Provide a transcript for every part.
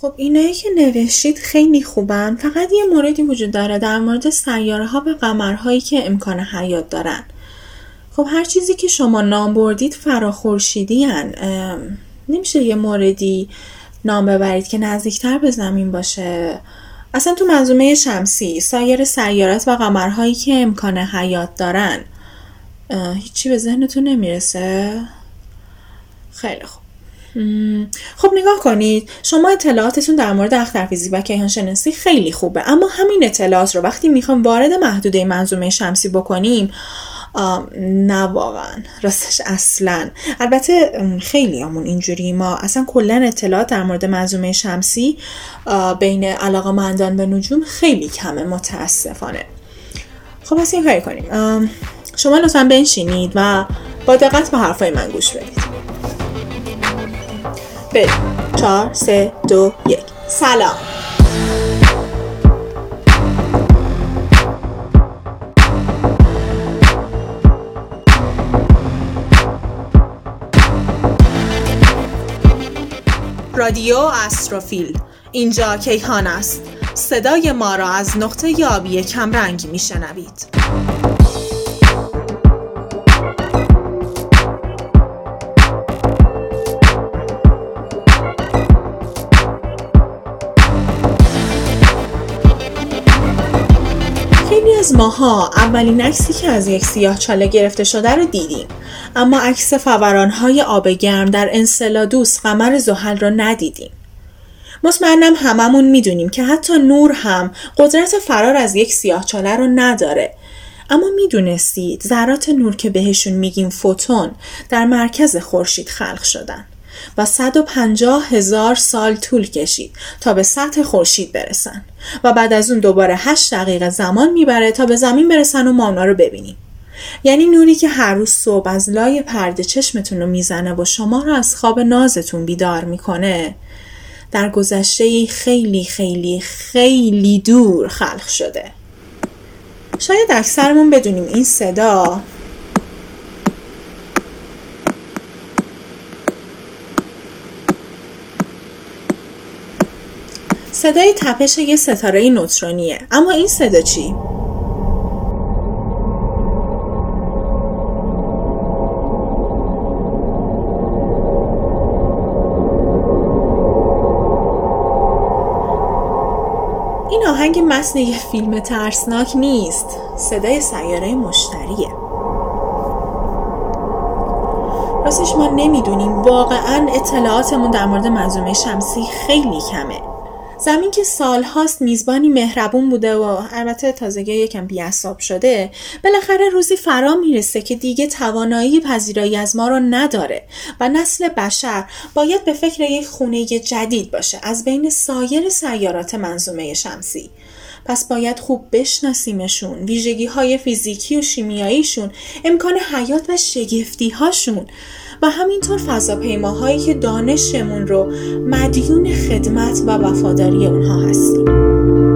خب اینایی که نوشتید خیلی خوبن. فقط یه موردی وجود داره در مورد سیاره ها و قمرهایی که امکان حیات دارن. خب هر چیزی که شما نام بردید فراخورشیدی نمیشه یه موردی نام ببرید که نزدیکتر به زمین باشه. اصلا تو منظومه شمسی سایر سیارات و قمرهایی که امکان حیات دارن. هیچی به ذهنتون نمی‌رسه؟ خیلی خوب. خب نگاه کنید شما اطلاعاتتون در مورد اخترفیزی و کیهان شناسی خیلی خوبه اما همین اطلاعات رو وقتی می‌خوام وارد محدوده منظومه شمسی بکنیم نه واقعا راستش اصلا. البته خیلی همون اینجوری ما اصلا کلا اطلاعات در مورد منظومه شمسی بین علاقه مندان به نجوم خیلی کمه متاسفانه. خب پس این کاری کنیم. شما لطفا بنشینید و با دقت به حرفای من گوش بدید. بریم چهار سه دو یک. سلام. رادیو استروفیل اینجا کیهان است. صدای ما را از نقطه یابی کمرنگ میشنوید. از ماها اولین عکسی که از یک سیاه چاله گرفته شده رو دیدیم. اما عکس فورانهای آب گرم در انسلادوس قمر زحل را ندیدیم. مطمئنم هممون می‌دونیم که حتی نور هم قدرت فرار از یک سیاه چاله رو نداره. اما می‌دونستید ذرات نور که بهشون میگیم فوتون در مرکز خورشید خلق شدن. و 150 هزار سال طول کشید تا به سطح خورشید برسن و بعد از اون دوباره 8 دقیقه زمان می‌بره تا به زمین برسن و ما اونا رو ببینیم. یعنی نوری که هر روز صبح از لای پرده چشمتون رو می‌زنه و شما رو از خواب نازتون بیدار می‌کنه در گذشته خیلی خیلی خیلی دور خلق شده. شاید اکثرمون بدونیم این صدا صدای تپش یه ستاره نوترونیه. اما این صدا چی؟ این آهنگ متن یه فیلم ترسناک نیست. صدای سیاره مشتریه. راستش ما نمی‌دونیم. واقعا اطلاعاتمون در مورد منظومه شمسی خیلی کمه. زمین که سالهاست میزبانی مهربون بوده و البته تازگی یکم بیعصاب شده بالاخره روزی فرا می‌رسه که دیگه توانایی پذیرایی از ما رو نداره و نسل بشر باید به فکر یک خونه جدید باشه از بین سایر سیارات منظومه شمسی. پس باید خوب بشناسیمشون ویژگی های فیزیکی و شیمیاییشون امکان حیات و شگفتی هاشون و همینطور فضاپیماهایی که دانشمون رو مدیون خدمت و وفاداری اونها هستیم.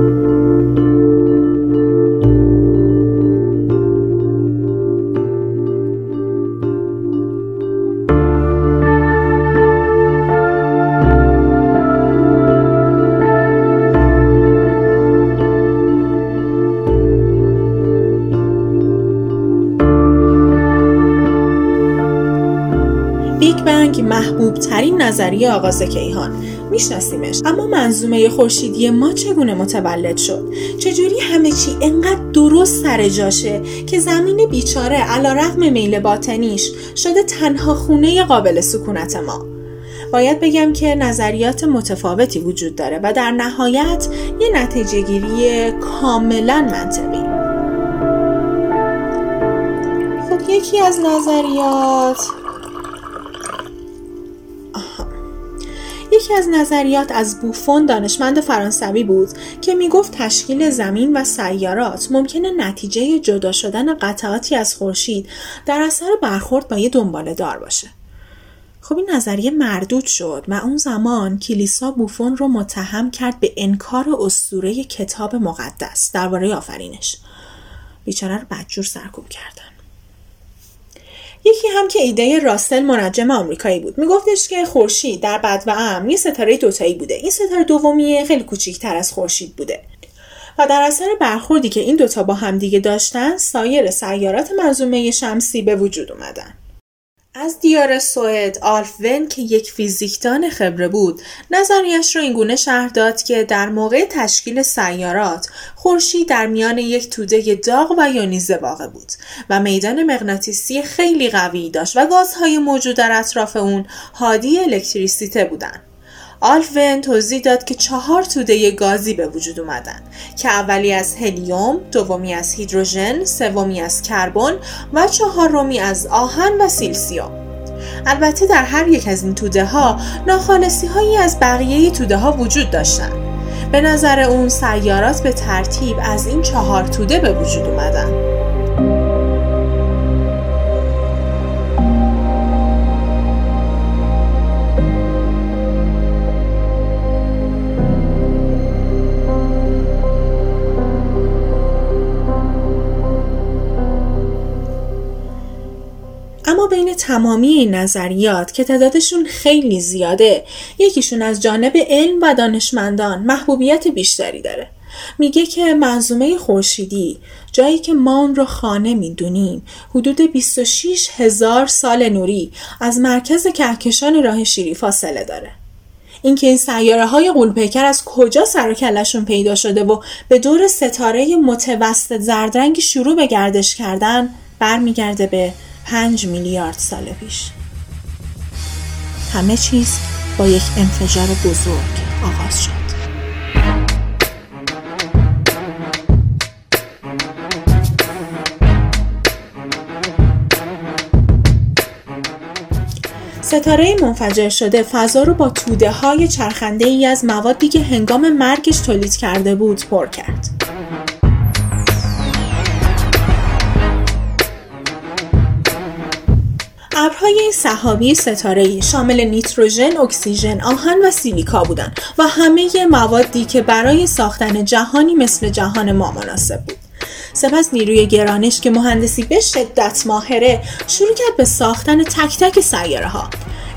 محبوب ترین نظریه آغاز کیهان. میشناسیمش. اما منظومه خورشیدی ما چگونه متولد شد؟ چجوری همه چی انقدر درست سر جاشه که زمین بیچاره علا رغم میل باطنیش شده تنها خونه قابل سکونت ما؟ باید بگم که نظریات متفاوتی وجود داره و در نهایت یه نتیجه گیری کاملا منطقی. خب یکی از نظریات یکی از نظریات از بوفون دانشمند فرانسوی بود که می‌گفت تشکیل زمین و سیارات ممکنه نتیجه جدا شدن قطعاتی از خورشید در اثر برخورد با یه دنباله دار باشه. خب این نظریه مردود شد و اون زمان کلیسا بوفون رو متهم کرد به انکار اسطوره کتاب مقدس درباره آفرینش. بیچاره رو بدجور سرکوب کردن. یکی هم که ایده راسل منجم آمریکایی بود. میگفتش که خورشید در بد و امن یه ستاره دوتایی بوده. این ستاره دومی خیلی کوچیکتر از خورشید بوده. و در اثر برخوردی که این دوتا با همدیگه داشتن سایر سیارات منظومه شمسی به وجود اومدن. از دیار سوئد آلف ون که یک فیزیکدان خبره بود. نظریش را اینگونه شهر داد که در موقع تشکیل سیارات خورشید در میان یک توده داغ و یونیزه واقع بود و میدان مغناطیسی خیلی قوی داشت و گازهای موجود در اطراف اون حادی الکتریسیته بودند آلفون توضیح داد که چهار توده گازی به وجود اومدن که اولی از هلیوم، دومی از هیدروژن، سومی از کربن و چهارمی از آهن و سیلسیوم. البته در هر یک از این توده ها ناخالصی هایی از بقیه توده ها وجود داشتند. به نظر اون سیارات به ترتیب از این چهار توده به وجود اومدن. اما بین تمامی این نظریات که تعدادشون خیلی زیاده یکیشون از جانب علم و دانشمندان محبوبیت بیشتری داره. میگه که منظومه خورشیدی جایی که ما اون رو خانه می‌دونیم حدود 26 هزار سال نوری از مرکز کهکشان راه شیری فاصله داره. اینکه این سیاره های قولپیکر از کجا سر و کلشون پیدا شده و به دور ستاره متوسط زردرنگی شروع به گردش کردن برمیگرده به پنج میلیارد سال پیش همه چیز با یک انفجار بزرگ آغاز شد ستاره منفجر شده فضا رو با توده های چرخنده ای از موادی که هنگام مرگش تولید کرده بود پر کرد. این سحابی ستاره شامل نیتروژن، اکسیژن، آهن و سیلیکا بودند و همه موادی که برای ساختن جهانی مثل جهان ما مناسب بود. سپس نیروی گرانش که مهندسی به شدت ماهره شروع کرد به ساختن تک تک سیاره ها.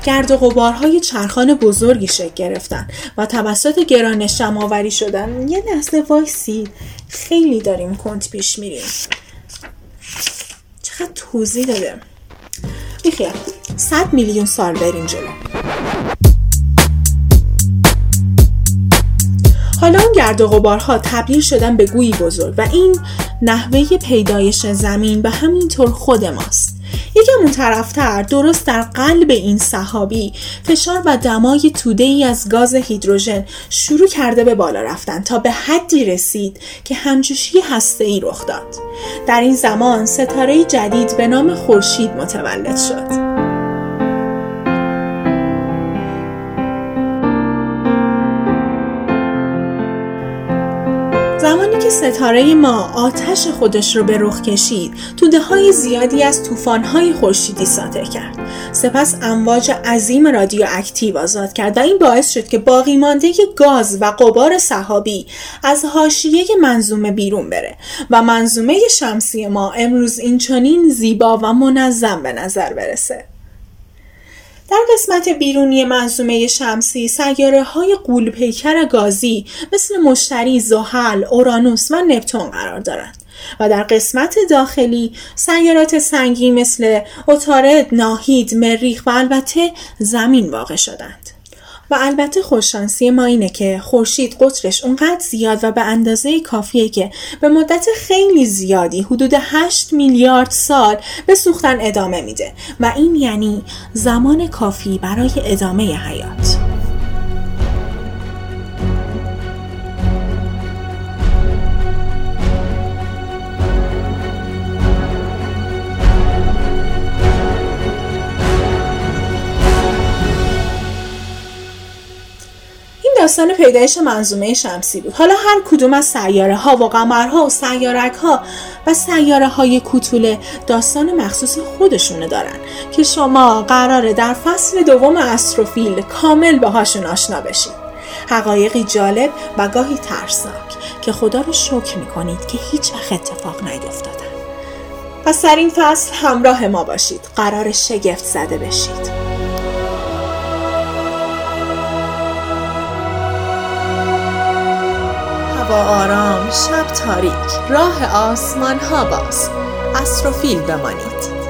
گرد و غبارهای چرخان بزرگی شکل گرفتن و توسط گرانش جمع شدن یه لحظه وایسی خیلی داریم کند پیش میریم چقدر توضیح داده بیخیال 100 میلیون سال بریم جلو. حالا اون گرد و غبارها تبدیل شدن به گویی بزرگ و این نحوه پیدایش زمین به همینطور خود ماست. یکم اون طرفتر درست در قلب این صحابی فشار و دمای توده ای از گاز هیدروژن شروع کرده به بالا رفتن تا به حدی رسید که همجوشی هسته ای رخ داد. در این زمان ستاره جدید به نام خورشید متولد شد. که ستاره ما آتش خودش رو به رخ کشید توده های زیادی از طوفان های خورشیدی ساطع کرد. سپس امواج عظیم رادیواکتیو آزاد کرد و این باعث شد که باقی مانده گاز و قبار صحابی از حاشیه منظومه بیرون بره و منظومه شمسی ما امروز اینچنین زیبا و منظم به نظر برسه. در قسمت بیرونی منظومه شمسی سیاره های قول پیکر گازی مثل مشتری، زحل، اورانوس و نپتون قرار دارند و در قسمت داخلی سیارات سنگی مثل اتارد، ناهید، مریخ و البته زمین واقع شدند. و البته خوششانسی ما اینه که خورشید قطرش اونقدر زیاد و به اندازه کافیه که به مدت خیلی زیادی حدود 8 میلیارد سال به سوختن ادامه میده و این یعنی زمان کافی برای ادامه حیات. داستان پیدایش منظومه شمسی بود. حالا هر کدوم از سیاره ها و قمرها و سیارک ها و سیاره های کوتوله داستان مخصوص خودشونه دارن که شما قراره در فصل دوم استروفیل کامل باهاشون آشنا بشید حقایقی جالب و گاهی ترسناک که خدا رو شکر می‌کنید که هیچ وقت اتفاق نیفتادن. پس در این فصل همراه ما باشید. قرار شگفت زده بشید. آرام شب تاریک. راه آسمان ها باز استروفیل بمانید.